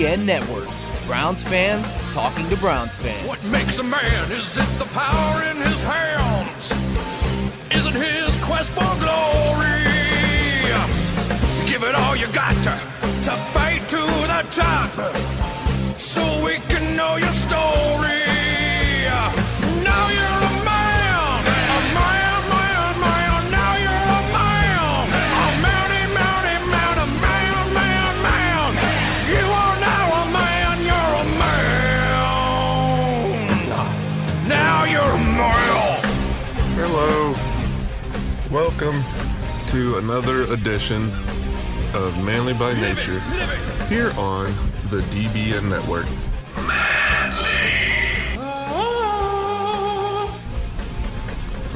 Network. Browns fans talking to Browns fans. What makes a man? Is it the power in his hands? Is it his quest for glory? Give it all you got to, to fight to the top, so we can know your to another edition of Manly by Nature here on the DBN Network.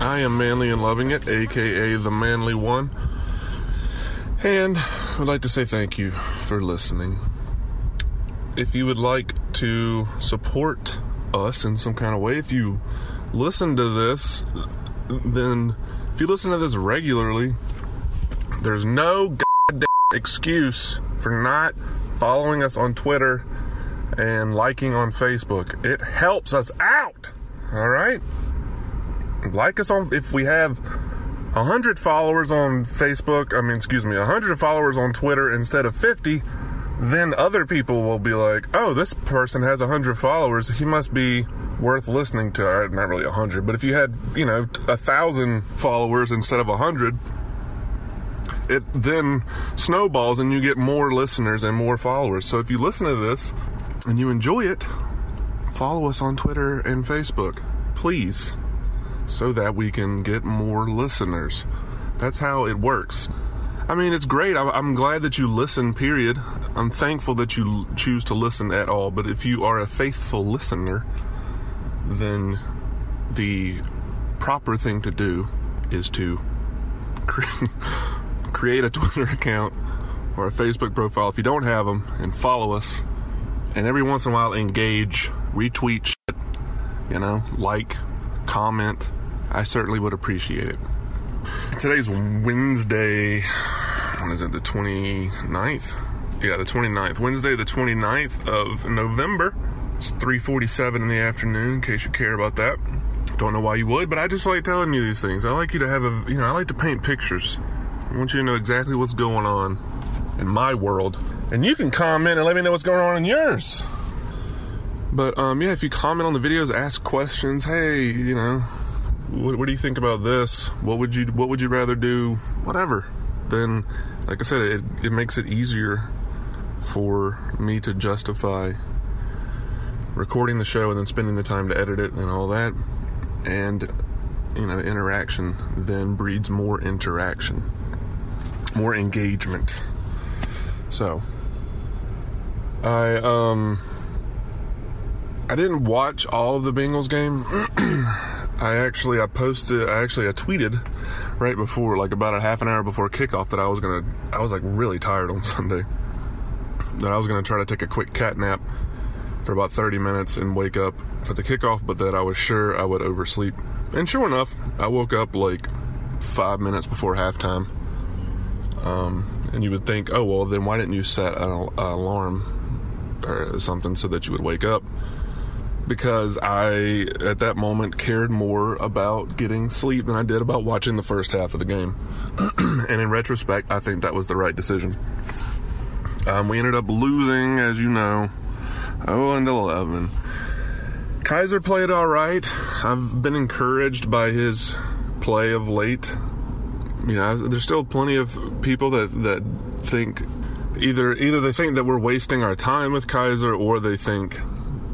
I am Manly and Loving It, aka the Manly One. And I'd like to say thank you for listening. If you would like to support us in some kind of way, if you listen to this, then if you listen to this regularly, there's no goddamn excuse for not following us on Twitter and liking on Facebook. It helps us out. All right? Like us on if we have 100 followers on Facebook, I mean, excuse me, 100 followers on Twitter instead of 50, then other people will be like, "Oh, this person has 100 followers. He must be worth listening to." Or, Not really 100, but if you had, you know, a thousand followers instead of 100, it then snowballs and you get more listeners and more followers. So if you listen to this and you enjoy it, follow us on Twitter and Facebook, please, so that we can get more listeners. That's how it works. I mean, it's great. I'm- glad that you listen, period. I'm thankful that you choose to listen at all. But if you are a faithful listener, then the proper thing to do is to create a Twitter account or a Facebook profile if you don't have them and follow us. And every once in a while, engage, retweet shit, you know, like, comment. I certainly would appreciate it. Today's Wednesday. When is it? The 29th? Yeah, the 29th. Wednesday, the 29th of November. It's 3:47 in the afternoon. In case you care about that. Don't know why you would, but I just like telling you these things. I like you to have a, you know, I like to paint pictures. I want you to know exactly what's going on in my world, and you can comment and let me know what's going on in yours. But um, yeah, if you comment on the videos, ask questions. Hey, you know, what, what do you think about this? What would you What would you rather do? Whatever. Then, like I said, it it makes it easier for me to justify recording the show and then spending the time to edit it and all that. And you know, interaction then breeds more interaction, more engagement. So, I um. I didn't watch all of the Bengals game. I actually I posted I actually I tweeted right before like about a half an hour before kickoff that I was gonna I was like really tired on Sunday. That I was gonna try to take a quick cat nap for about 30 minutes and wake up for the kickoff, but that I was sure I would oversleep. And sure enough, I woke up like five minutes before halftime. Um, and you would think, oh well, then why didn't you set an al- alarm or something so that you would wake up? because I, at that moment, cared more about getting sleep than I did about watching the first half of the game. and in retrospect, I think that was the right decision. Um, we ended up losing, as you know, 0 and 11. Kizer played all right. I've been encouraged by his play of late. You know, there's still plenty of people that that think either either they think that we're wasting our time with Kizer or they think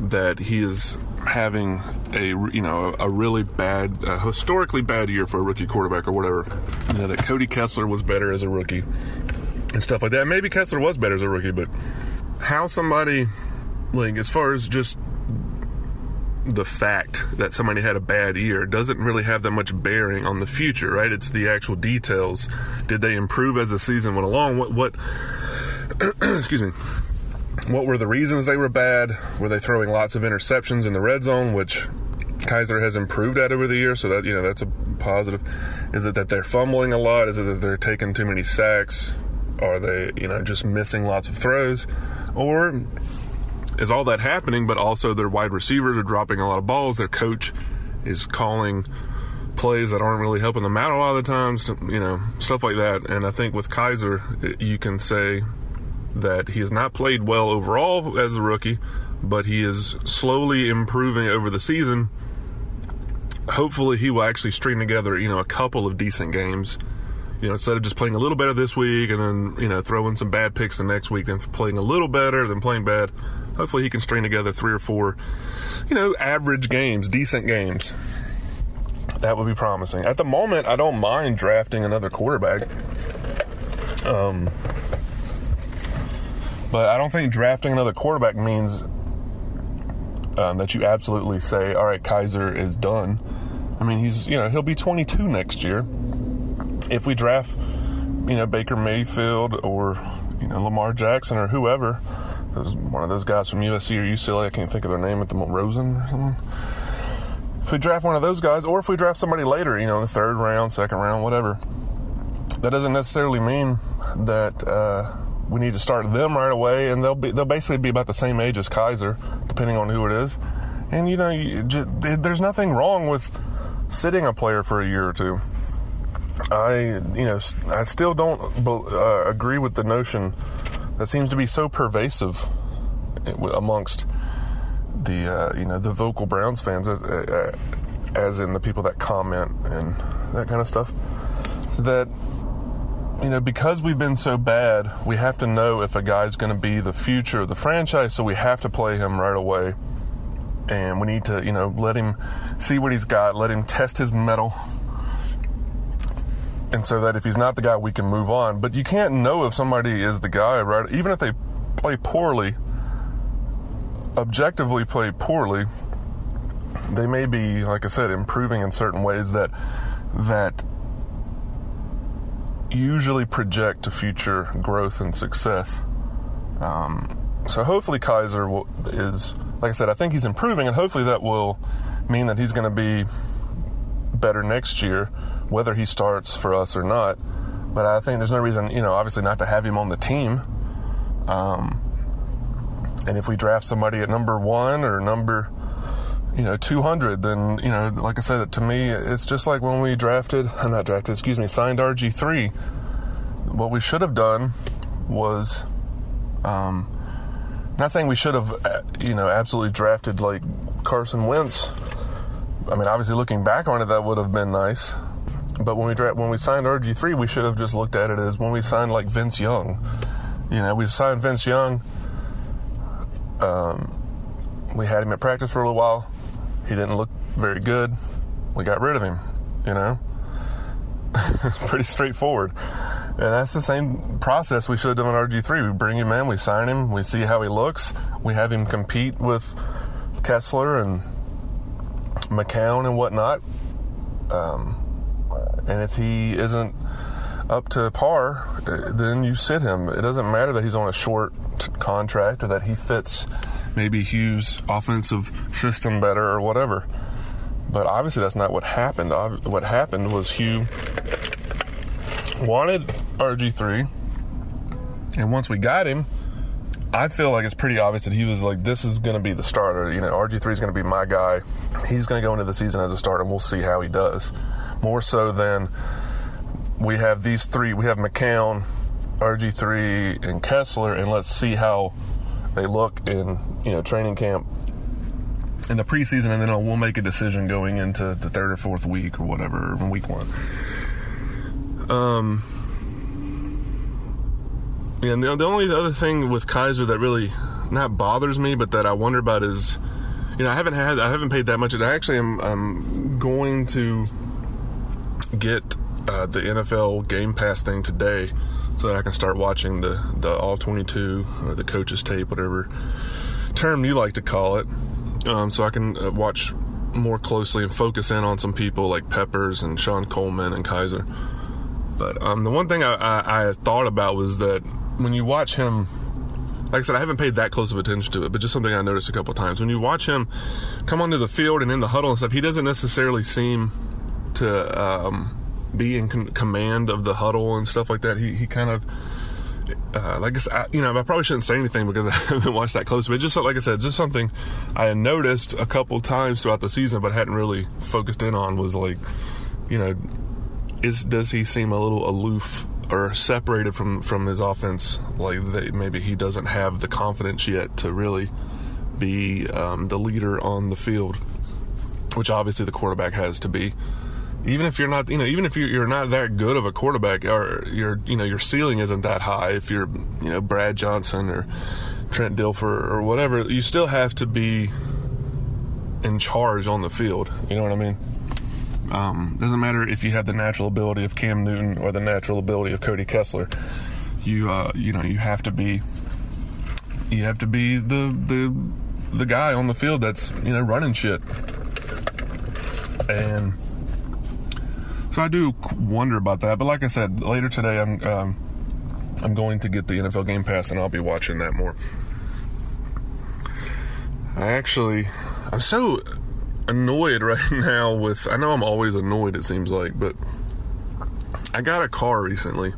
that he is having a you know a really bad a historically bad year for a rookie quarterback or whatever. You know that Cody Kessler was better as a rookie and stuff like that. Maybe Kessler was better as a rookie but how somebody like as far as just the fact that somebody had a bad year doesn't really have that much bearing on the future right it's the actual details did they improve as the season went along what what excuse me what were the reasons they were bad? Were they throwing lots of interceptions in the red zone, which Kizer has improved at over the year? So that you know that's a positive. Is it that they're fumbling a lot? Is it that they're taking too many sacks? Are they, you know, just missing lots of throws? Or is all that happening, but also their wide receivers are dropping a lot of balls? Their coach is calling plays that aren't really helping them out a lot of the times, you know, stuff like that. And I think with Kizer, you can say that he has not played well overall as a rookie, but he is slowly improving over the season. Hopefully, he will actually string together, you know, a couple of decent games. You know, instead of just playing a little better this week and then, you know, throwing some bad picks the next week, then playing a little better, then playing bad. Hopefully, he can string together three or four, you know, average games, decent games. That would be promising. At the moment, I don't mind drafting another quarterback. Um, but I don't think drafting another quarterback means um, that you absolutely say, all right, Kizer is done. I mean, he's, you know, he'll be 22 next year. If we draft, you know, Baker Mayfield or, you know, Lamar Jackson or whoever, those, one of those guys from USC or UCLA, I can't think of their name at the moment, Rosen or something. If we draft one of those guys, or if we draft somebody later, you know, in the third round, second round, whatever, that doesn't necessarily mean that uh, we need to start them right away, and they'll be they'll basically be about the same age as Kizer, depending on who it is. And you know, you just, there's nothing wrong with sitting a player for a year or two. I, you know, I still don't uh, agree with the notion that seems to be so pervasive amongst the, uh, you know, the vocal Browns fans, as, uh, as in the people that comment and that kind of stuff, that you know, because we've been so bad, we have to know if a guy's going to be the future of the franchise, so we have to play him right away. And we need to, you know, let him see what he's got, let him test his mettle. And so that if he's not the guy, we can move on. But you can't know if somebody is the guy, right? Even if they play poorly, objectively play poorly, they may be, like I said, improving in certain ways that that usually project to future growth and success. Um, so hopefully Kizer will, is, like I said, I think he's improving, and hopefully that will mean that he's going to be better next year, whether he starts for us or not. But I think there's no reason, you know, obviously not to have him on the team. Um, and if we draft somebody at number one or number, you know, 200, then, you know, like I said, to me, it's just like when we drafted, not drafted, excuse me, signed RG3. What we should have done was, um, not saying we should have, uh, you know, absolutely drafted like Carson Wentz. I mean, obviously, looking back on it, that would have been nice. But when we dra- when we signed RG3, we should have just looked at it as when we signed like Vince Young. You know, we signed Vince Young. Um, we had him at practice for a little while. He didn't look very good. We got rid of him. You know, It's pretty straightforward. And that's the same process we should have done on RG3. We bring him in, we sign him, we see how he looks, we have him compete with Kessler and McCown and whatnot. Um, and if he isn't up to par, uh, then you sit him. It doesn't matter that he's on a short t- contract or that he fits maybe Hue's offensive system better or whatever. But obviously, that's not what happened. What happened was Hue wanted RG3, and once we got him, I feel like it's pretty obvious that he was like, this is going to be the starter. You know, RG3 is going to be my guy. He's going to go into the season as a starter, and we'll see how he does. More so than we have these three. We have McCown, RG3, and Kessler, and let's see how they look in you know training camp in the preseason, and then we'll make a decision going into the third or fourth week or whatever, week one. Um, yeah, the, the only other thing with Kizer that really not bothers me, but that I wonder about is, you know, I haven't had, I haven't paid that much. and I actually am I'm going to get uh, the NFL Game Pass thing today, so that I can start watching the the all 22 or the coaches tape, whatever term you like to call it, um, so I can uh, watch more closely and focus in on some people like Peppers and Sean Coleman and Kizer. But um, the one thing I, I, I thought about was that when you watch him like I said, I haven't paid that close of attention to it, but just something I noticed a couple times. When you watch him come onto the field and in the huddle and stuff, he doesn't necessarily seem to um, be in con- command of the huddle and stuff like that. He, he kind of uh, like I said, I, you know, I probably shouldn't say anything because I haven't watched that close, but just like I said, just something I had noticed a couple times throughout the season, but hadn't really focused in on was like, you know, is does he seem a little aloof or separated from from his offense? Like they, maybe he doesn't have the confidence yet to really be um, the leader on the field, which obviously the quarterback has to be even if you're not, you know, even if you're not that good of a quarterback, or your, you know, your ceiling isn't that high. If you're, you know, Brad Johnson or Trent Dilfer or whatever, you still have to be in charge on the field. You know what I mean? Um, doesn't matter if you have the natural ability of Cam Newton or the natural ability of Cody Kessler. You, uh, you know, you have to be, you have to be the the the guy on the field that's you know running shit. And so I do wonder about that. But like I said, later today I'm um, I'm going to get the NFL Game Pass and I'll be watching that more. I actually I'm so annoyed right now with I know I'm always annoyed it seems like, but I got a car recently.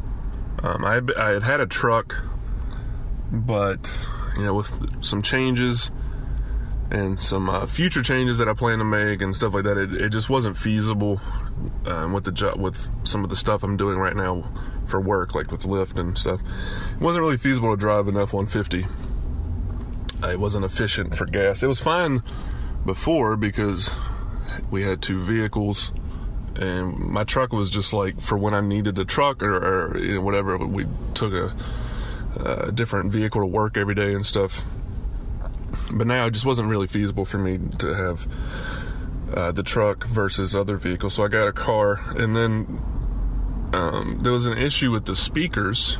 Um, I, had, I had had a truck, but you know with some changes and some uh, future changes that I plan to make and stuff like that, it, it just wasn't feasible um, with the job with some of the stuff I'm doing right now for work, like with Lyft and stuff. It wasn't really feasible to drive an F-150. It wasn't efficient for gas. It was fine before because we had two vehicles, and my truck was just like for when I needed a truck or, or you know, whatever. We took a, a different vehicle to work every day and stuff. But now it just wasn't really feasible for me to have uh, the truck versus other vehicles. So I got a car, and then um, there was an issue with the speakers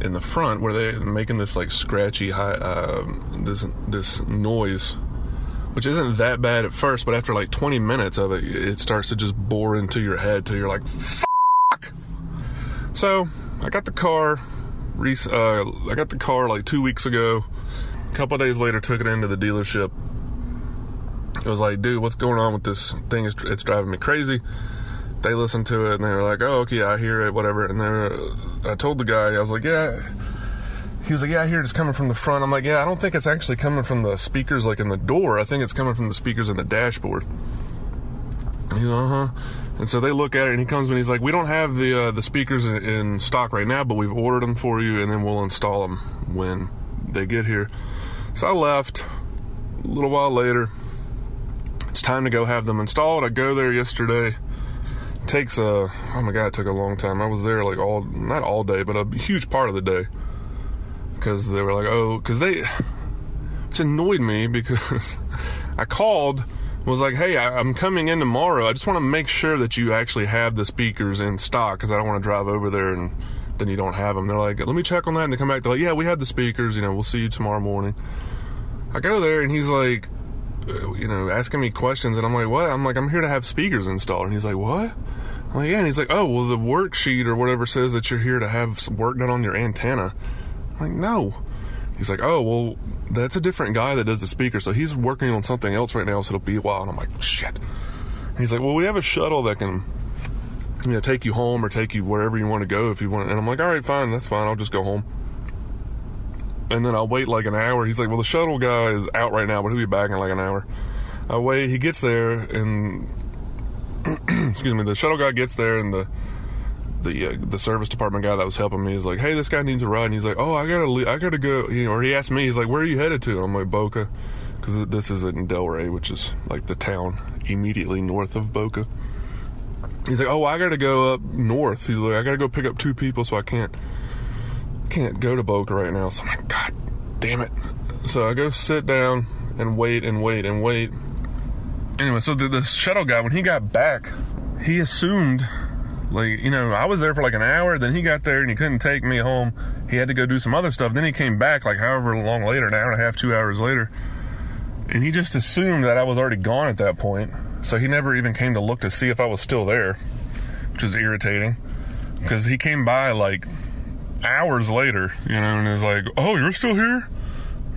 in the front where they're making this like scratchy high uh, this this noise which isn't that bad at first but after like 20 minutes of it it starts to just bore into your head till you're like fuck so i got the car uh, i got the car like two weeks ago a couple days later took it into the dealership it was like, dude, what's going on with this thing? It's, it's driving me crazy. They listened to it and they were like, oh, okay, I hear it, whatever. And then I told the guy, I was like, yeah. He was like, yeah, I hear it's coming from the front. I'm like, yeah, I don't think it's actually coming from the speakers like in the door. I think it's coming from the speakers in the dashboard. He's uh huh. And so they look at it, and he comes and he's like, "We don't have the uh, the speakers in, in, stock right now, but we've ordered them for you, and then we'll install them when they get here." So I left. A little while later, it's time to go have them installed. I go there yesterday. Takes a oh my god, it took a long time. I was there like all not all day, but a huge part of the day because they were like, oh, because they it's annoyed me because I called was like, hey, I, am coming in tomorrow. I just want to make sure that you actually have the speakers in stock because I don't want to drive over there and then you don't have them. They're like, let me check on that, and they come back. They're like, yeah, we have the speakers. You know, we'll see you tomorrow morning. I go there and he's like, uh, you know, asking me questions, and I'm like, what? I'm like, I'm here to have speakers installed, and he's like, what? I'm like, yeah, and he's like, oh, well, the worksheet or whatever says that you're here to have work done on your antenna. Like, no. He's like, oh, well, that's a different guy that does the speaker, so he's working on something else right now, so it'll be a while. And I'm like, shit. And he's like, well, we have a shuttle that can, you know, take you home or take you wherever you want to go if you want. And I'm like, all right, fine, that's fine. I'll just go home and then I'll wait like an hour. He's like, well, the shuttle guy is out right now, but he'll be back in like an hour. I wait. He gets there, and excuse me, the shuttle guy gets there, and the the uh, the service department guy that was helping me is like, hey, this guy needs a ride. And he's like, oh, I gotta leave. I gotta go. You know, or he asked me, he's like, where are you headed to? And I'm like, Boca, because this is in Delray, which is like the town immediately north of Boca. He's like, oh, I gotta go up north. He's like, I gotta go pick up two people, so I can't can't go to Boca right now. So I'm like, God damn it. So I go sit down and wait and wait and wait. Anyway, so the, the shuttle guy, when he got back, he assumed, like, you know, I was there for like an hour. Then he got there and he couldn't take me home. He had to go do some other stuff. Then he came back, like, however long later, an hour and a half, two hours later. And he just assumed that I was already gone at that point. So he never even came to look to see if I was still there, which is irritating. Because he came by, like, hours later, you know, and is like, "Oh, you're still here?"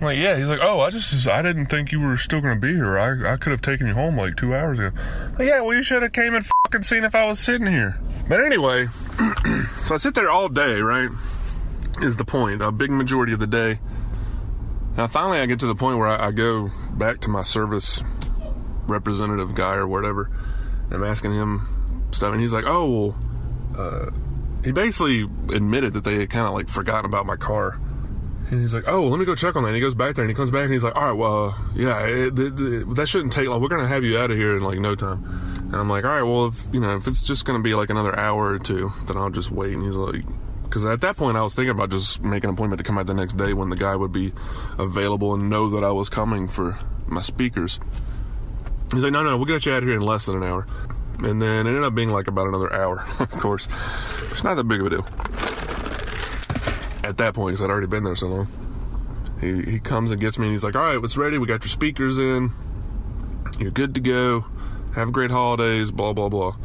I'm like, "Yeah." He's like, "Oh, I just I didn't think you were still gonna be here. I I could have taken you home like two hours ago." Like, yeah, well, you should have came and fucking seen if I was sitting here. But anyway, so I sit there all day, right? is the point. A big majority of the day. Now, finally, I get to the point where I, I go back to my service representative guy or whatever. And I'm asking him stuff, and he's like, "Oh, well." Uh, he basically admitted that they had kind of like forgotten about my car. And he's like, "Oh, let me go check on that." And he goes back there and he comes back and he's like, "All right, well, yeah, it, it, it, that shouldn't take long. We're gonna have you out of here in like no time." And I'm like, "All right, well, if you know, if it's just gonna be like another hour or two, then I'll just wait." And he's like, because at that point I was thinking about just making an appointment to come out the next day when the guy would be available and know that I was coming for my speakers. He's like, "No, no, we'll get you out of here in less than an hour." And then it ended up being like about another hour. of course, it's not that big of a deal at that point because I'd already been there so long. He, he comes and gets me and he's like, All right, what's ready? We got your speakers in. You're good to go. Have great holidays, blah, blah, blah.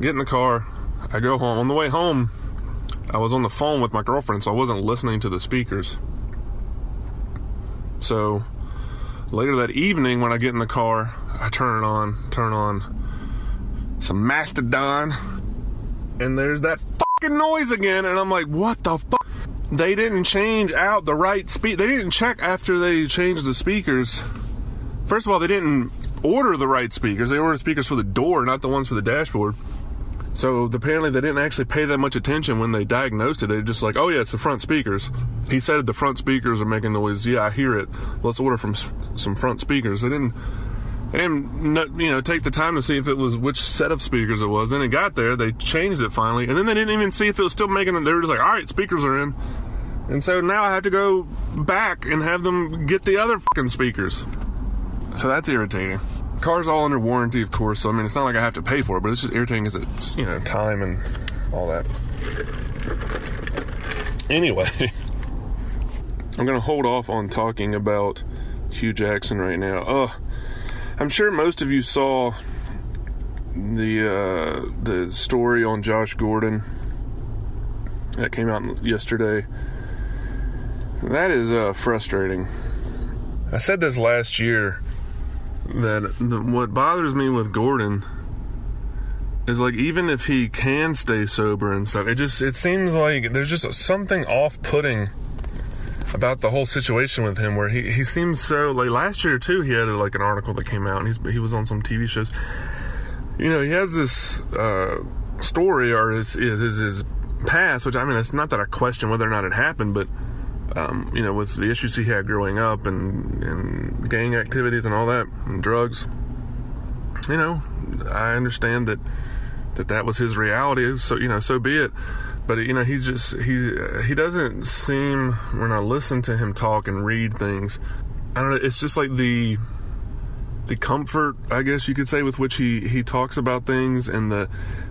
Get in the car. I go home. On the way home, I was on the phone with my girlfriend, so I wasn't listening to the speakers. So later that evening, when I get in the car, I turn it on, turn on some Mastodon, and there's that fucking noise again, and I'm like, what the fuck? They didn't change out the right speed. They didn't check after they changed the speakers. First of all, they didn't order the right speakers. They ordered speakers for the door, not the ones for the dashboard. So apparently they didn't actually pay that much attention when they diagnosed it. They were just like, oh yeah, it's the front speakers. He said the front speakers are making noise. Yeah, I hear it. Let's order from some front speakers. They didn't. They didn't, you know, take the time to see if it was which set of speakers it was. Then it got there, they changed it finally, and then they didn't even see if it was still making them. They were just like, "All right, speakers are in," and so now I have to go back and have them get the other fucking speakers. So that's irritating. Car's all under warranty, of course. So I mean, it's not like I have to pay for it, but it's just irritating because it's you know time and all that. Anyway, I'm gonna hold off on talking about Hue Jackson right now. I'm sure most of you saw the uh, the story on Josh Gordon that came out yesterday. That is uh, frustrating. I said this last year that the, what bothers me with Gordon is like even if he can stay sober and stuff, it just it seems like there's just something off-putting about the whole situation with him where he, he seems so like last year too he had like an article that came out and he's, he was on some tv shows you know he has this uh, story or his, his his past which i mean it's not that i question whether or not it happened but um, you know with the issues he had growing up and and gang activities and all that and drugs you know i understand that that that was his reality so you know so be it but you know he's just he he doesn't seem when I listen to him talk and read things. I don't know. It's just like the the comfort, I guess you could say, with which he he talks about things and the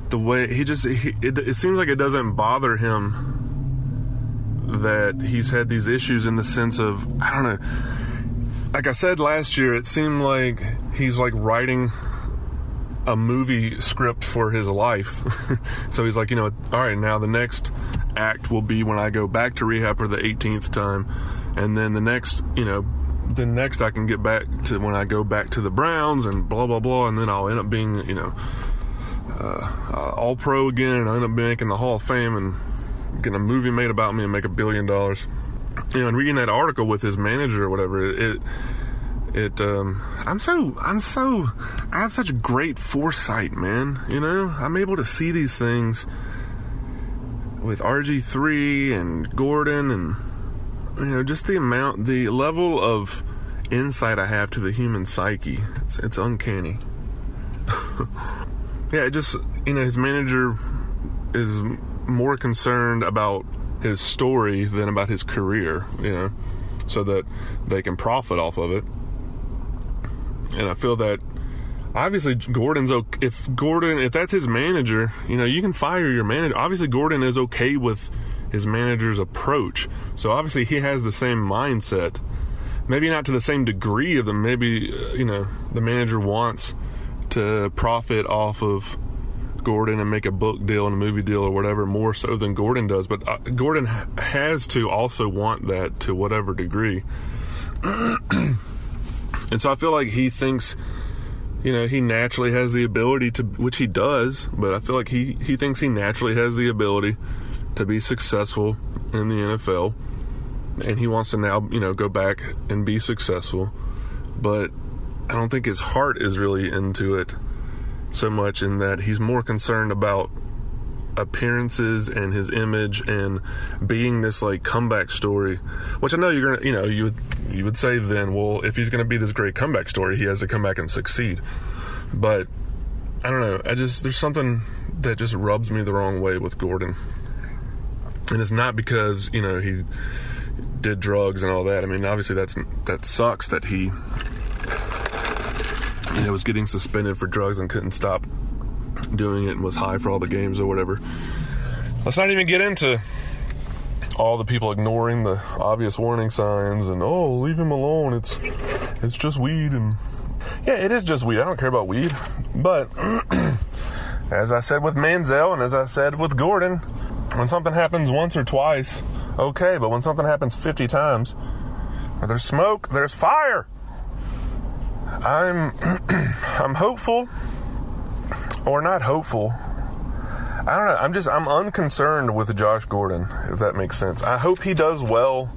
the way he just he, it, it seems like it doesn't bother him that he's had these issues in the sense of I don't know. Like I said last year, it seemed like he's like writing a movie script for his life. so he's like, you know, all right, now the next act will be when I go back to rehab for the 18th time. And then the next, you know, the next I can get back to when I go back to the Browns and blah, blah, blah. And then I'll end up being, you know, uh, uh, all pro again and I end up making the Hall of Fame and getting a movie made about me and make a billion dollars. You know, and reading that article with his manager or whatever, it, it it um i'm so i'm so i have such great foresight man. You know i'm able to see these things with rg3 and gordon and you know just the amount the level of insight i have to the human psyche. It's, it's uncanny. Yeah it just you know his manager is more concerned about his story than about his career you know so that they can profit off of it and I feel that obviously Gordon's okay. If Gordon, if that's his manager, you know, you can fire your manager. Obviously, Gordon is okay with his manager's approach. So obviously, he has the same mindset. Maybe not to the same degree of them. Maybe uh, you know the manager wants to profit off of Gordon and make a book deal and a movie deal or whatever more so than Gordon does. But uh, Gordon has to also want that to whatever degree. And so I feel like he thinks, you know, he naturally has the ability to, which he does, but I feel like he, he thinks he naturally has the ability to be successful in the NFL, and he wants to now, you know, go back and be successful. But I don't think his heart is really into it so much in that he's more concerned about appearances and his image and being this like comeback story which i know you're gonna you know you would you would say then well if he's gonna be this great comeback story he has to come back and succeed. But i don't know i just there's something that just rubs me the wrong way with gordon. And it's not because you know he did drugs and all that. I mean obviously that's that sucks that he you know was getting suspended for drugs and couldn't stop doing it and was high for all the games or whatever. Let's not even get into all the people ignoring the obvious warning signs and oh, leave him alone. It's it's just weed and yeah, it is just weed. I don't care about weed, but as I said with Manziel and as I said with Gordon, when something happens once or twice, okay, but when something happens 50 times, there's smoke, there's fire. I'm I'm hopeful or not hopeful. I don't know. I'm just I'm unconcerned with Josh Gordon, if that makes sense. I hope he does well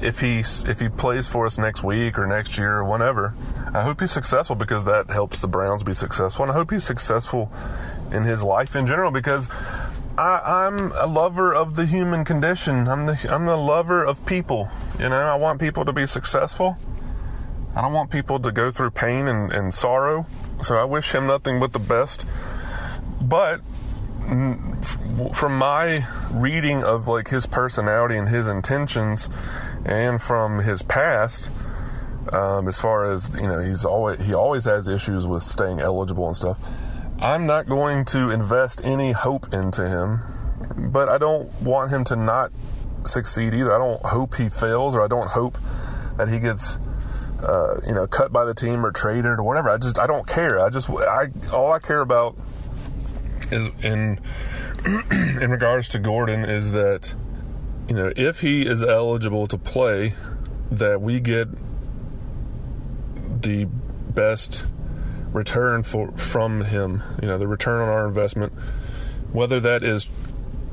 if he if he plays for us next week or next year or whenever. I hope he's successful because that helps the Browns be successful, and I hope he's successful in his life in general because I, am a lover of the human condition. I'm the I'm the lover of people. You know, I want people to be successful. I don't want people to go through pain and, and sorrow. So I wish him nothing but the best. But from my reading of like his personality and his intentions, and from his past, um, as far as you know, he's always he always has issues with staying eligible and stuff. I'm not going to invest any hope into him, but I don't want him to not succeed either. I don't hope he fails, or I don't hope that he gets uh, you know, cut by the team or traded or whatever. I just I don't care. I just I all I care about is in in regards to Gordon is that you know if he is eligible to play, that we get the best return for from him. You know, the return on our investment, whether that is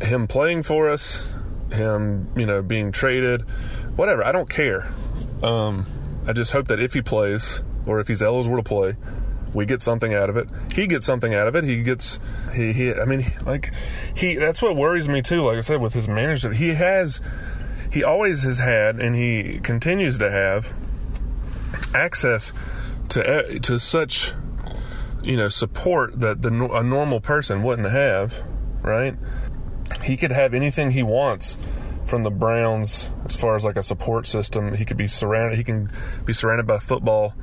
him playing for us, him you know being traded, whatever. I don't care. Um, I just hope that if he plays or if he's eligible to play, we get something out of it. He gets something out of it. He gets he he. I mean, like he. That's what worries me too. Like I said, with his management, he has he always has had and he continues to have access to uh, to such you know support that the a normal person wouldn't have. Right? He could have anything he wants from the Browns as far as like a support system. He could be surrounded. He can be surrounded by football.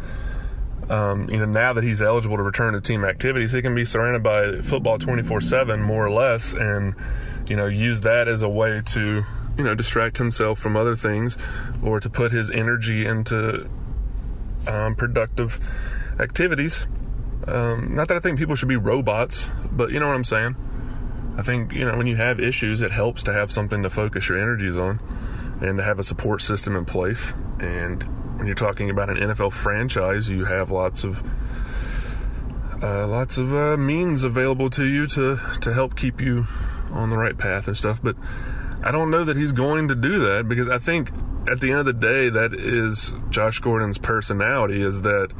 Um, you know, now that he's eligible to return to team activities, he can be surrounded by football 24 7, more or less, and, you know, use that as a way to, you know, distract himself from other things or to put his energy into um, productive activities. Um, not that I think people should be robots, but you know what I'm saying? I think, you know, when you have issues, it helps to have something to focus your energies on and to have a support system in place. And when you're talking about an NFL franchise, you have lots of uh, lots of uh, means available to you to to help keep you on the right path and stuff. But I don't know that he's going to do that because I think at the end of the day, that is Josh Gordon's personality. Is that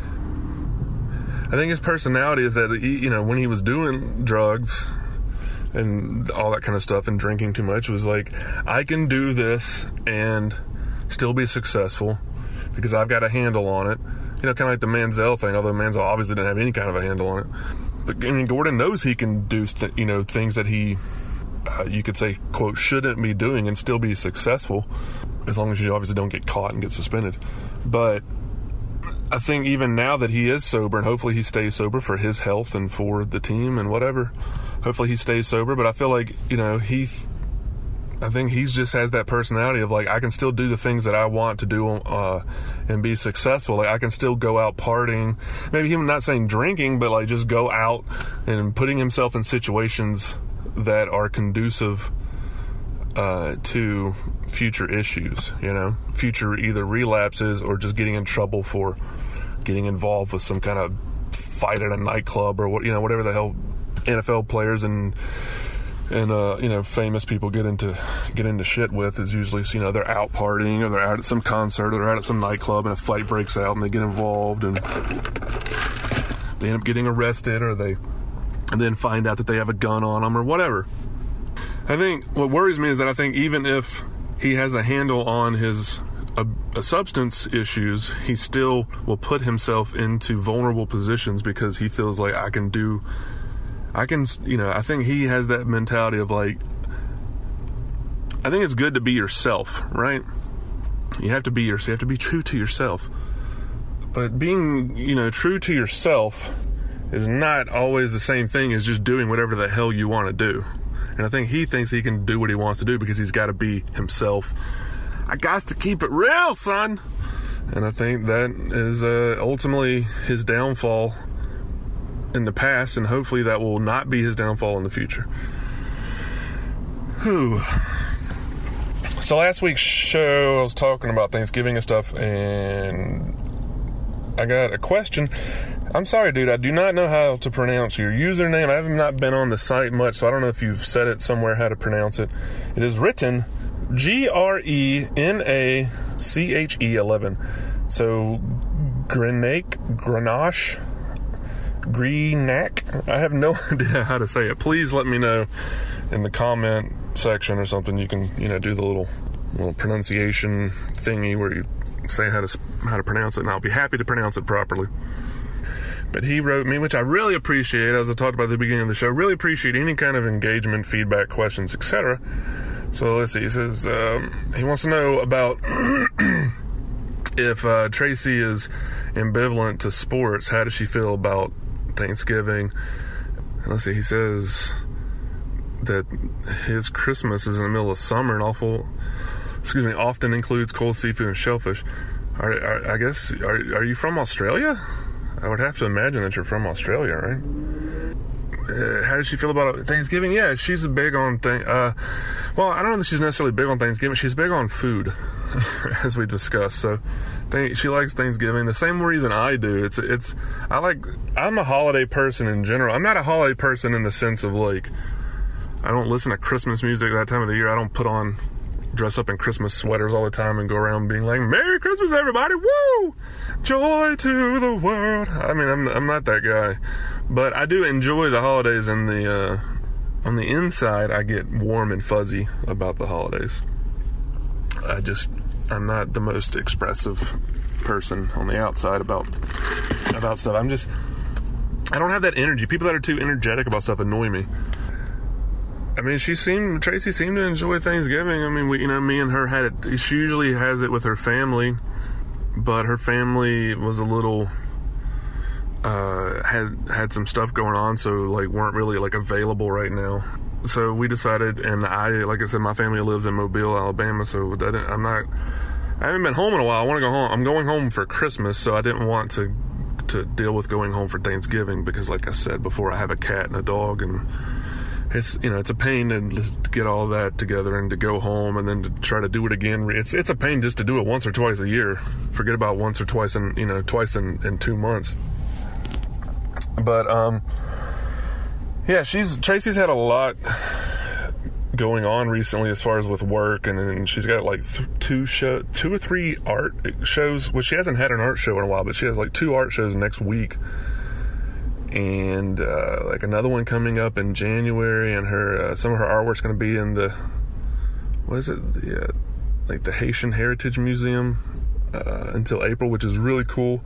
I think his personality is that he, you know when he was doing drugs and all that kind of stuff and drinking too much was like I can do this and still be successful because I've got a handle on it. You know, kind of like the Manziel thing, although Manziel obviously didn't have any kind of a handle on it. But I mean, Gordon knows he can do th- you know things that he uh, you could say quote shouldn't be doing and still be successful as long as you obviously don't get caught and get suspended. But I think even now that he is sober and hopefully he stays sober for his health and for the team and whatever hopefully he stays sober. But I feel like you know he, I think he's just has that personality of like I can still do the things that I want to do uh, and be successful. Like I can still go out partying. Maybe him not saying drinking, but like just go out and putting himself in situations that are conducive uh, to future issues. You know, future either relapses or just getting in trouble for getting involved with some kind of fight at a nightclub or what you know whatever the hell NFL players and and uh, you know famous people get into get into shit with is usually you know they're out partying or they're out at some concert or they're out at some nightclub and a fight breaks out and they get involved and they end up getting arrested or they then find out that they have a gun on them or whatever. I think what worries me is that I think even if he has a handle on his uh, uh, substance issues, he still will put himself into vulnerable positions because he feels like I can do I can, you know, I think he has that mentality of like, I think it's good to be yourself, right? You have to be yourself. You have to be true to yourself. But being, you know, true to yourself is not always the same thing as just doing whatever the hell you want to do. And I think he thinks he can do what he wants to do because he's got to be himself. I got to keep it real, son. And I think that is uh, ultimately his downfall in the past, and hopefully that will not be his downfall in the future. Whew. So last week's show, I was talking about Thanksgiving and stuff, and I got a question. I'm sorry, dude. I do not know how to pronounce your username. I have not been on the site much, so I don't know if you've said it somewhere how to pronounce it. It is written G R E N A C H E 11. So Grenache, Grenache, Greenack. I have no idea how to say it. Please let me know in the comment section or something. You can, you know, do the little little pronunciation thingy where you say how to how to pronounce it, and I'll be happy to pronounce it properly. But he wrote me, which I really appreciate, as I talked about at the beginning of the show. Really appreciate any kind of engagement, feedback, questions, etc. So let's see. He says um, he wants to know about if uh, Tracy is ambivalent to sports. How does she feel about Thanksgiving? Let's see. He says that his Christmas is in the middle of summer and awful. Excuse me. Often includes cold seafood and shellfish. Are, are, I guess are, are you from Australia? I would have to imagine that you're from Australia, right? Uh, how does she feel about Thanksgiving? Yeah, she's big on thing. Uh, well, I don't know that she's necessarily big on Thanksgiving. She's big on food, as we discussed. So, she likes Thanksgiving the same reason I do. It's it's I like I'm a holiday person in general. I'm not a holiday person in the sense of like I don't listen to Christmas music that time of the year. I don't put on dress up in Christmas sweaters all the time and go around being like, "Merry Christmas, everybody! Woo! Joy to the world." I mean, I'm I'm not that guy, but I do enjoy the holidays. And the uh, on the inside, I get warm and fuzzy about the holidays. I just I'm not the most expressive person on the outside about about stuff. I'm just I don't have that energy. People that are too energetic about stuff annoy me. I mean, she seemed Tracy seemed to enjoy Thanksgiving. I mean, we, you know, me and her had it. She usually has it with her family, but her family was a little uh, had had some stuff going on, so like weren't really like available right now. So we decided, and I, like I said, my family lives in Mobile, Alabama, so I'm not. I haven't been home in a while. I want to go home. I'm going home for Christmas, so I didn't want to to deal with going home for Thanksgiving because, like I said before, I have a cat and a dog, and it's you know it's a pain to get all that together and to go home and then to try to do it again. It's it's a pain just to do it once or twice a year. Forget about once or twice in you know twice in, in two months. But um, yeah, she's Tracy's had a lot going on recently as far as with work and, and she's got like th- two show two or three art shows well she hasn't had an art show in a while but she has like two art shows next week and uh, like another one coming up in January, and her uh, some of her artwork's going to be in the what is it? The, uh, like the Haitian Heritage Museum uh, until April, which is really cool.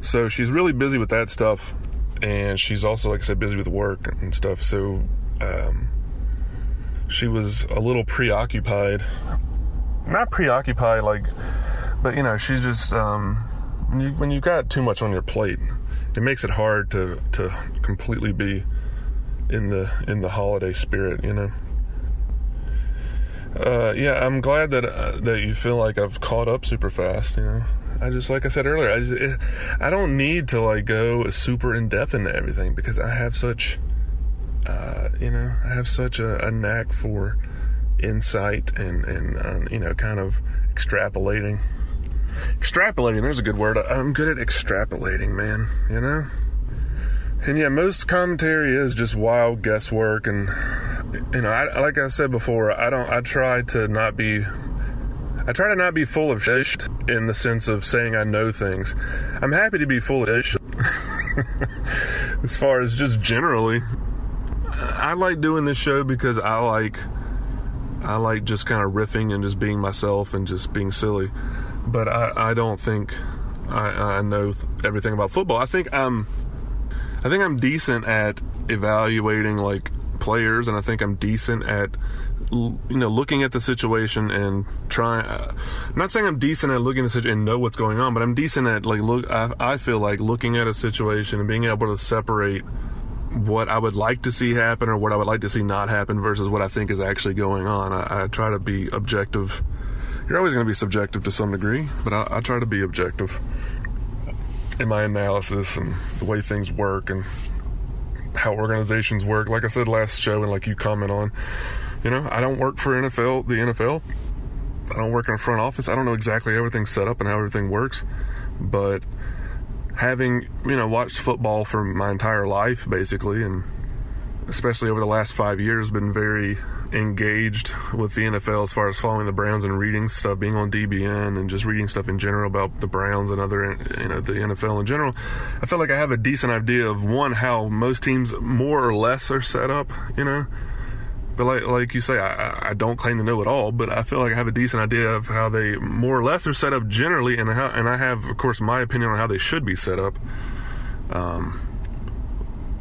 So she's really busy with that stuff, and she's also, like I said, busy with work and stuff. So um, she was a little preoccupied, not preoccupied, like, but you know, she's just um, when you when you got too much on your plate it makes it hard to to completely be in the in the holiday spirit, you know. Uh, yeah, I'm glad that uh, that you feel like I've caught up super fast. You know, I just like I said earlier, I just, I don't need to like go super in depth into everything because I have such, uh, you know, I have such a, a knack for insight and and uh, you know, kind of extrapolating. Extrapolating there's a good word. I'm good at extrapolating man you know and yeah most commentary is just wild guesswork and you know, I, like I said before, I don't. I try to not be. I try to not be full of shit in the sense of saying I know things. I'm happy to be full of shit. as far as just generally, I like doing this show because I like. I like just kind of riffing and just being myself and just being silly. But I, I don't think I, I know everything about football. I think I'm. I think I'm decent at evaluating like players, and I think I'm decent at you know looking at the situation and trying. Uh, not saying I'm decent at looking at the situation and know what's going on, but I'm decent at like look. I, I feel like looking at a situation and being able to separate what I would like to see happen or what I would like to see not happen versus what I think is actually going on. I, I try to be objective. You're always going to be subjective to some degree, but I, I try to be objective in my analysis and the way things work and how organizations work. Like I said last show, and like you comment on, you know, I don't work for NFL, the NFL. I don't work in a front office. I don't know exactly how everything's set up and how everything works, but having you know watched football for my entire life basically, and especially over the last five years, been very engaged with the NFL as far as following the Browns and reading stuff, being on DBN and just reading stuff in general about the Browns and other, you know, the NFL in general. I feel like I have a decent idea of one how most teams more or less are set up, you know. But like like you say, I, I don't claim to know it all, but I feel like I have a decent idea of how they more or less are set up generally, and how and I have, of course, my opinion on how they should be set up. Um,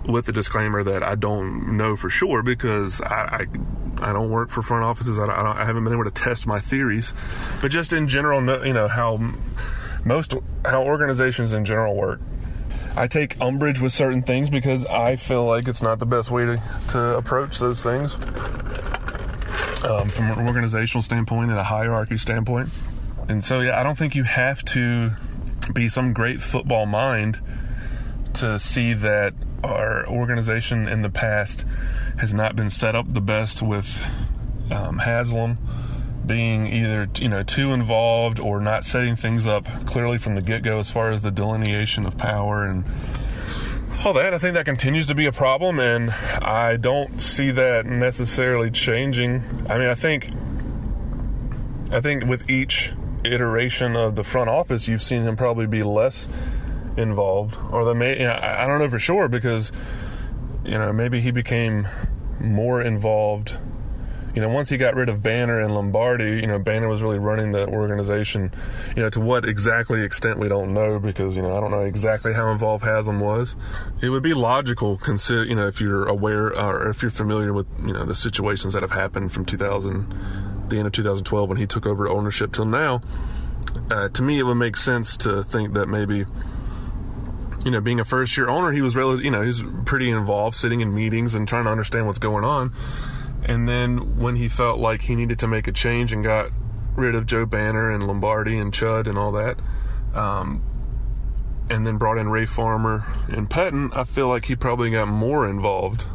with the disclaimer that I don't know for sure because I, I, I don't work for front offices. I, I, I, haven't been able to test my theories, but just in general, you know how most how organizations in general work. I take umbrage with certain things because I feel like it's not the best way to, to approach those things um, from an organizational standpoint and a hierarchy standpoint. And so, yeah, I don't think you have to be some great football mind to see that our organization in the past has not been set up the best with um, Haslam being either you know too involved or not setting things up clearly from the get-go as far as the delineation of power and all that. I think that continues to be a problem and i don't see that necessarily changing. I mean i think i think with each iteration of the front office you've seen him probably be less involved, or the may. You know, I don't know for sure because you know maybe he became more involved. You know, once he got rid of Banner and Lombardi, you know, Banner was really running the organization. You know, to what exactly extent we don't know because you know I don't know exactly how involved Haslam was. It would be logical, consider you know, if you're aware or if you're familiar with you know the situations that have happened from 2000, the end of 2012 when he took over ownership till now. Uh, to me, it would make sense to think that maybe you know, being a first year owner, he was really, you know, he's pretty involved, sitting in meetings and trying to understand what's going on. And then when he felt like he needed to make a change and got rid of Joe Banner and Lombardi and Chud and all that, um, and then brought in Ray Farmer and Pettine, I feel like he probably got more involved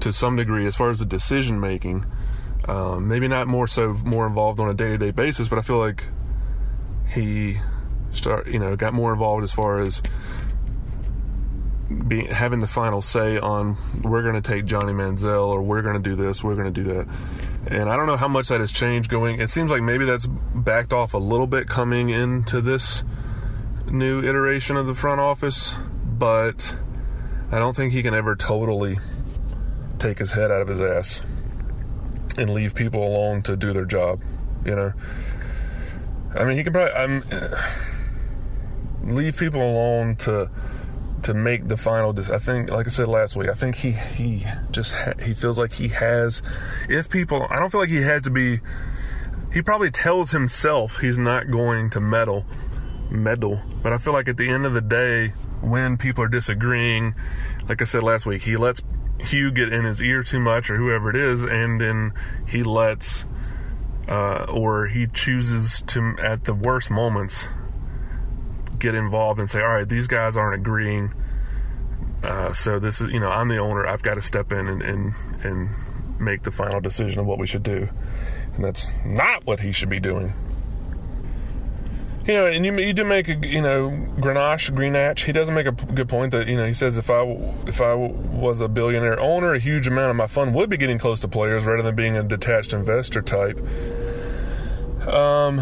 to some degree as far as the decision making. Um, maybe not more so more involved on a day to day basis, but I feel like he start you know got more involved as far as being having the final say on we're going to take Johnny Manziel or we're going to do this, we're going to do that. And I don't know how much that has changed going. It seems like maybe that's backed off a little bit coming into this new iteration of the front office, but I don't think he can ever totally take his head out of his ass and leave people alone to do their job, you know. I mean, he can probably I'm leave people alone to to make the final decision. I think, like I said last week, I think he he just ha- he feels like he has. If people, I don't feel like he has to be. He probably tells himself he's not going to meddle, meddle. But I feel like at the end of the day, when people are disagreeing, like I said last week, he lets Hue get in his ear too much, or whoever it is, and then he lets. Uh, or he chooses to, at the worst moments, get involved and say, all right, these guys aren't agreeing. Uh, so this is, you know, I'm the owner. I've got to step in and, and and make the final decision of what we should do, and that's not what he should be doing. you know, and you, you do make a you know Grenache Greenatch. He doesn't make a good point that you know he says if I if I was a billionaire owner, a huge amount of my fund would be getting close to players rather than being a detached investor type. Um.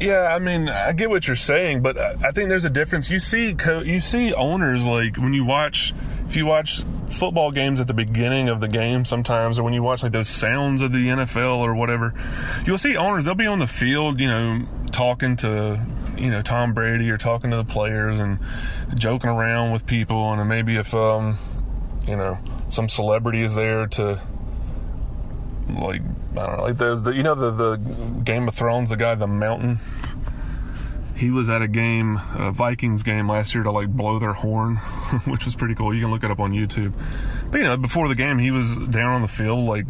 Yeah, I mean, I get what you're saying, but I think there's a difference. You see, co- you see owners like when you watch, if you watch football games at the beginning of the game sometimes, or when you watch like those sounds of the NFL or whatever, you'll see owners. They'll be on the field, you know, talking to, you know, Tom Brady or talking to the players and joking around with people, and maybe if, um, you know, some celebrity is there to like I don't know, like those the you know the the Game of Thrones, the guy the Mountain. He was at a game, a Vikings game last year to like blow their horn, which was pretty cool. You can look it up on YouTube. But you know, before the game, he was down on the field, like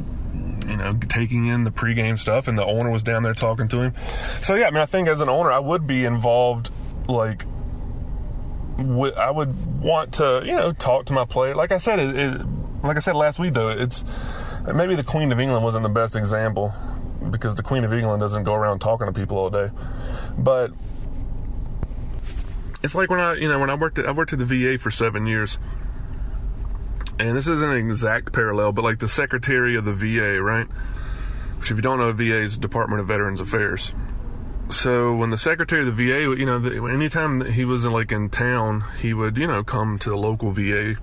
you know, taking in the pregame stuff, and the owner was down there talking to him. So yeah, I mean, I think as an owner, I would be involved, like. I would want to, you know, talk to my player. Like I said, it, it, like I said last week, though, it's maybe the Queen of England wasn't the best example because the Queen of England doesn't go around talking to people all day. But it's like when I, you know, when I worked at I worked at the VA for seven years, and this isn't an exact parallel, but like the Secretary of the VA, right? Which, if you don't know, VA is Department of Veterans Affairs. So when the Secretary of the VA, you know, anytime he was in, like in town, he would, you know, come to the local VA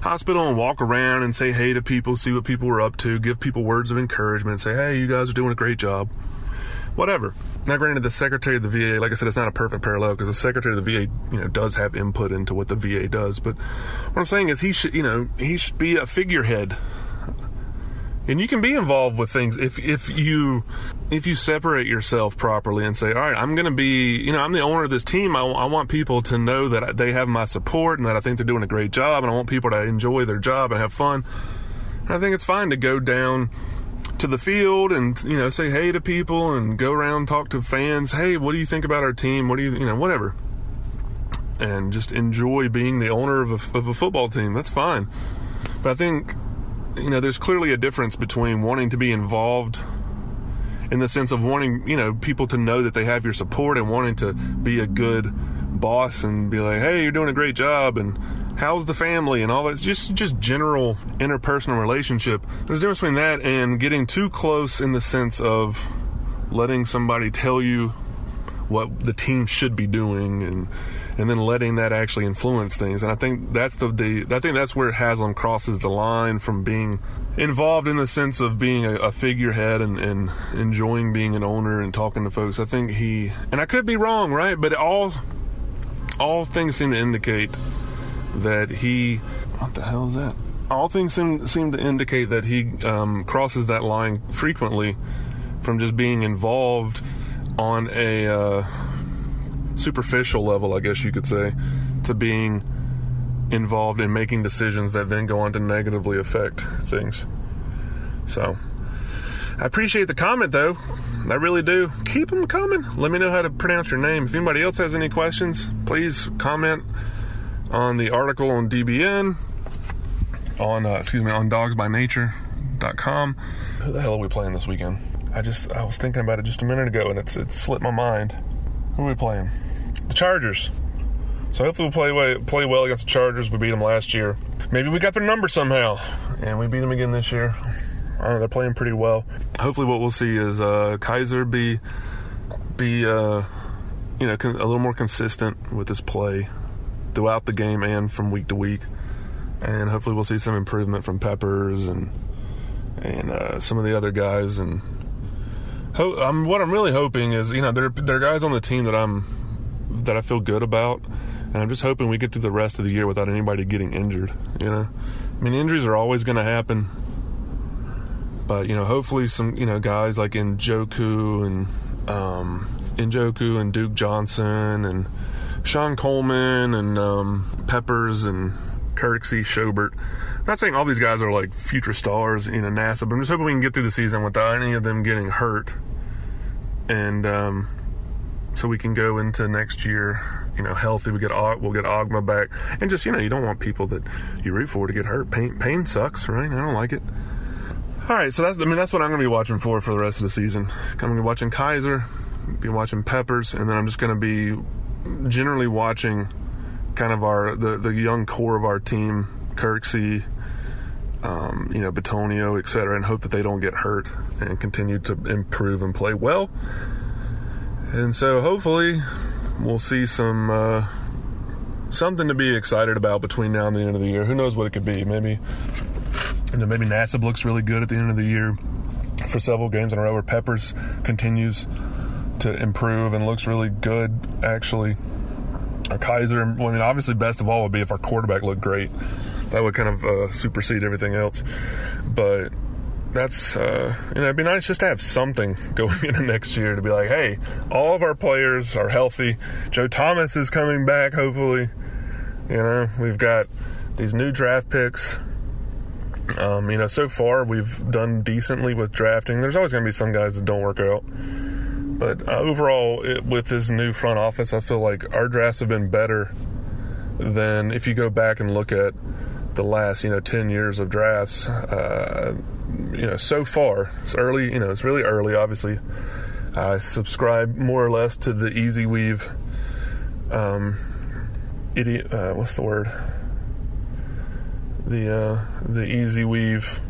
hospital and walk around and say hey to people, see what people were up to, give people words of encouragement, say, hey, you guys are doing a great job. Whatever. Now, granted, the secretary of the VA, like I said, it's not a perfect parallel because the secretary of the VA, you know, does have input into what the VA does. But what I'm saying is, he should, you know, he should be a figurehead and you can be involved with things if if you if you separate yourself properly and say all right i'm going to be you know i'm the owner of this team. I, I, want people to know that they have my support and that i think they're doing a great job and i want people to enjoy their job and have fun and i think it's fine to go down to the field and you know say hey to people and go around talk to fans. Hey what do you think about our team? What do you you know whatever. And just enjoy being the owner of a, of a football team. That's fine. But i think you know, there's clearly a difference between wanting to be involved in the sense of wanting, you know, people to know that they have your support and wanting to be a good boss and be like, hey, you're doing a great job and how's the family and all that. It's just just general interpersonal relationship. There's a difference between that and getting too close in the sense of letting somebody tell you what the team should be doing and and then letting that actually influence things. And I think that's the, the I think that's where Haslam crosses the line from being involved in the sense of being a, a figurehead and, and enjoying being an owner and talking to folks. I think he and I could be wrong, right? But all all things seem to indicate that he what the hell is that? All things seem seem to indicate that he um, crosses that line frequently from just being involved on a uh, superficial level, I guess you could say, to being involved in making decisions that then go on to negatively affect things. So, I appreciate the comment though. I really do. Keep them coming. Let me know how to pronounce your name. If anybody else has any questions, please comment on the article on DBN, on, uh, excuse me, on dogsbynature.com. Who the hell are we playing this weekend? I just, I was thinking about it just a minute ago and it's, it slipped my mind. Who are we playing? the Chargers. So hopefully we'll play play well against the Chargers. We beat them last year. Maybe we got their number somehow, and we beat them again this year. Know, they're playing pretty well. Hopefully, what we'll see is uh, Kizer be be uh, you know a little more consistent with his play throughout the game and from week to week, and hopefully we'll see some improvement from Peppers and and uh, some of the other guys. And ho- I'm, what I'm really hoping is you know there there are guys on the team that I'm that I feel good about. And I'm just hoping we get through the rest of the year without anybody getting injured. You know, I mean, injuries are always going to happen, but you know, hopefully some you know guys like Njoku and um, Njoku and Duke Johnson and Sean Coleman and um, Peppers and Kirksey, Schobert. I'm not saying all these guys are like future stars in know, NASA, but I'm just hoping we can get through the season without any of them getting hurt. And um, so we can go into next year, you know, healthy. We get we'll get Ogbah back, and just you know, you don't want people that you root for to get hurt. Pain pain sucks, right? I don't like it. All right, so that's I mean that's what I'm going to be watching for for the rest of the season. I'm going to be watching Kizer, be watching Peppers, and then I'm just going to be generally watching kind of our the the young core of our team, Kirksey, um, you know, Bitonio, et cetera, and hope that they don't get hurt and continue to improve and play well. And so hopefully we'll see some uh, something to be excited about between now and the end of the year. Who knows what it could be? Maybe you know, maybe Nassib looks really good at the end of the year for several games in a row, where Peppers continues to improve and looks really good actually. Our Kizer, I mean, obviously, best of all would be if our quarterback looked great that would kind of uh, supersede everything else. But that's uh, you know it'd be nice just to have something going into next year to be like, hey, all of our players are healthy. Joe Thomas is coming back, hopefully. You know, we've got these new draft picks. Um, you know, so far we've done decently with drafting. There's always going to be some guys that don't work out. But uh, overall, it, with this new front office, I feel like our drafts have been better than if you go back and look at the last you know 10 years of drafts uh, you know so far it's early you know it's really early obviously i subscribe more or less to the easy weave um idiot uh, what's the word the uh the easy weave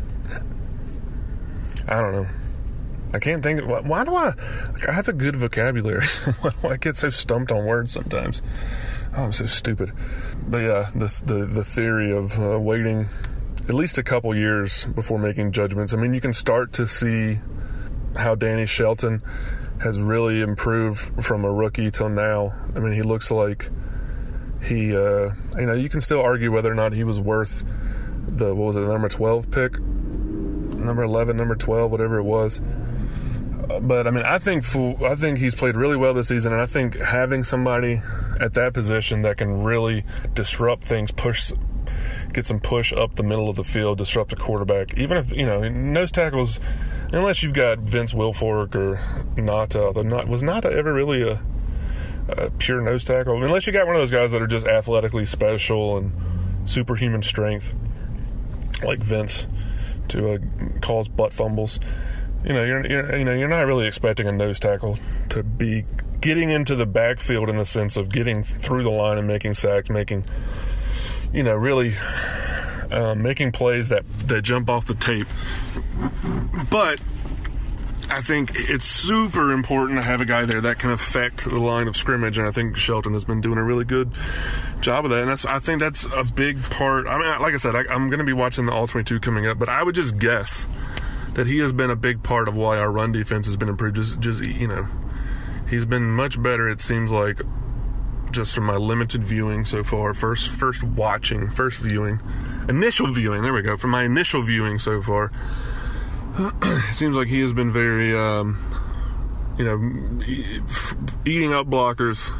i don't know I can't think. Of, why, why do I? Like, I have a good vocabulary. why do I get so stumped on words sometimes? Oh, I'm so stupid. But yeah, this the the theory of uh, waiting at least a couple years before making judgments. I mean, you can start to see how Danny Shelton has really improved from a rookie till now. I mean, he looks like he, uh, you know, you can still argue whether or not he was worth the what was it, number twelve pick, number eleven, number twelve, whatever it was. But I mean, I think I think he's played really well this season, and I think having somebody at that position that can really disrupt things, push, get some push up the middle of the field, disrupt the quarterback. Even if you know nose tackles, unless you've got Vince Wilfork or Ngata, the not was Ngata ever really a, a pure nose tackle? Unless you got one of those guys that are just athletically special and superhuman strength, like Vince, to uh, cause butt fumbles you know, you're, you're, you know, you're not really expecting a nose tackle to be getting into the backfield in the sense of getting through the line and making sacks, making, you know, really uh, making plays that that jump off the tape. But I think it's super important to have a guy there that can affect the line of scrimmage, and I think Shelton has been doing a really good job of that. And that's I think that's a big part. I mean, like I said, I, I'm going to be watching the All 22 coming up, but I would just guess that he has been a big part of why our run defense has been improved. Just, just you know, he's been much better. It seems like just from my limited viewing so far. First, first watching, first viewing, initial viewing. There we go. From my initial viewing so far, it seems like he has been very, um, you know, eating up blockers,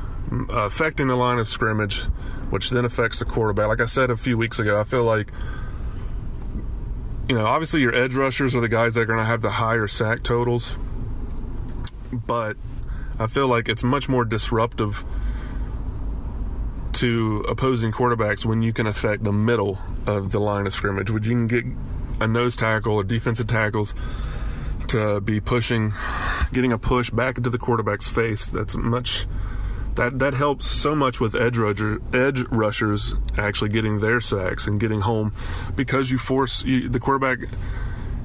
affecting the line of scrimmage, which then affects the quarterback. Like I said a few weeks ago, I feel like you know, obviously your edge rushers are the guys that are going to have the higher sack totals, but I feel like it's much more disruptive to opposing quarterbacks when you can affect the middle of the line of scrimmage, when you can get a nose tackle or defensive tackles to be pushing, getting a push back into the quarterback's face. That's much that that helps so much with edge rusher, edge rushers actually getting their sacks and getting home because you force you, the quarterback.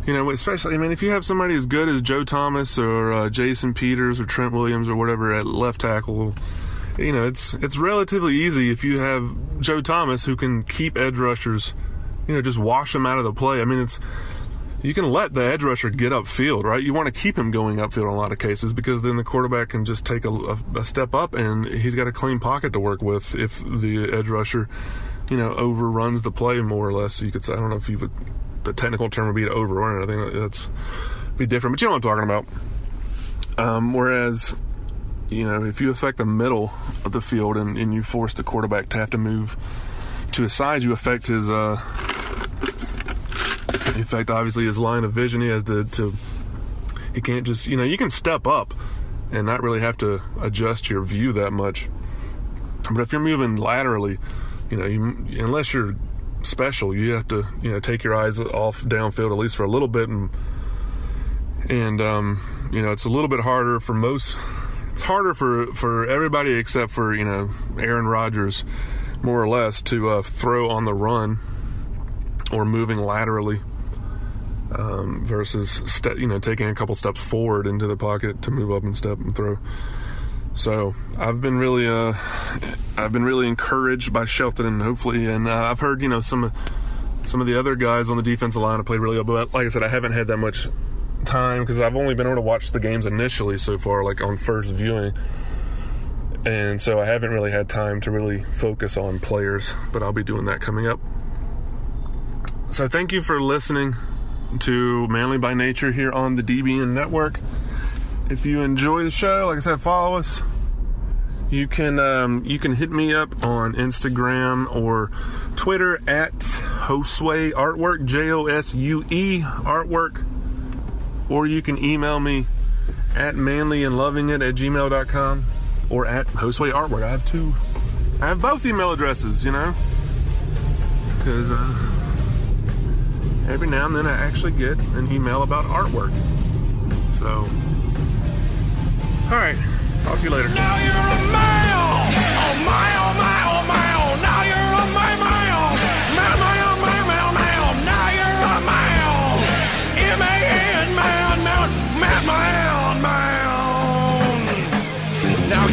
You know, especially I mean, if you have somebody as good as Joe Thomas or uh, Jason Peters or Trent Williams or whatever at left tackle, you know, it's it's relatively easy if you have Joe Thomas who can keep edge rushers, you know, just wash them out of the play. I mean, it's you can let the edge rusher get upfield, right? You want to keep him going upfield in a lot of cases because then the quarterback can just take a, a, step up and he's got a clean pocket to work with if the edge rusher, you know, overruns the play more or less. You could say, I don't know if you would, the technical term would be to overrun it. I think that's be different, but you know what I'm talking about. Um, whereas, you know, if you affect the middle of the field and, and you force the quarterback to have to move to his sides, you affect his, uh, in fact, obviously, his line of vision, he has to, to, he can't just, you know, you can step up and not really have to adjust your view that much. But if you're moving laterally, you know, you, unless you're special, you have to, you know, take your eyes off downfield at least for a little bit, and and um, you know, it's a little bit harder for most it's harder for for everybody except for you know Aaron Rodgers, more or less, to uh, throw on the run or moving laterally um, versus ste- you know taking a couple steps forward into the pocket to move up and step and throw. So I've been really uh, I've been really encouraged by Shelton and hopefully and uh, I've heard you know some some of the other guys on the defensive line have played really well. But like I said, I haven't had that much time because I've only been able to watch the games initially so far, like on first viewing. And so I haven't really had time to really focus on players, but I'll be doing that coming up. So thank you for listening to Manly by Nature here on the DBN Network. If you enjoy the show, like I said, follow us. You can um, you can hit me up on Instagram or Twitter at Josue Artwork J O S U E Artwork, or you can email me at manlyandlovingit at gmail.com or at Josue Artwork. I have two. I have both email addresses, you know, because uh, every now and then I actually get an email about artwork. So, all right. Talk to you later.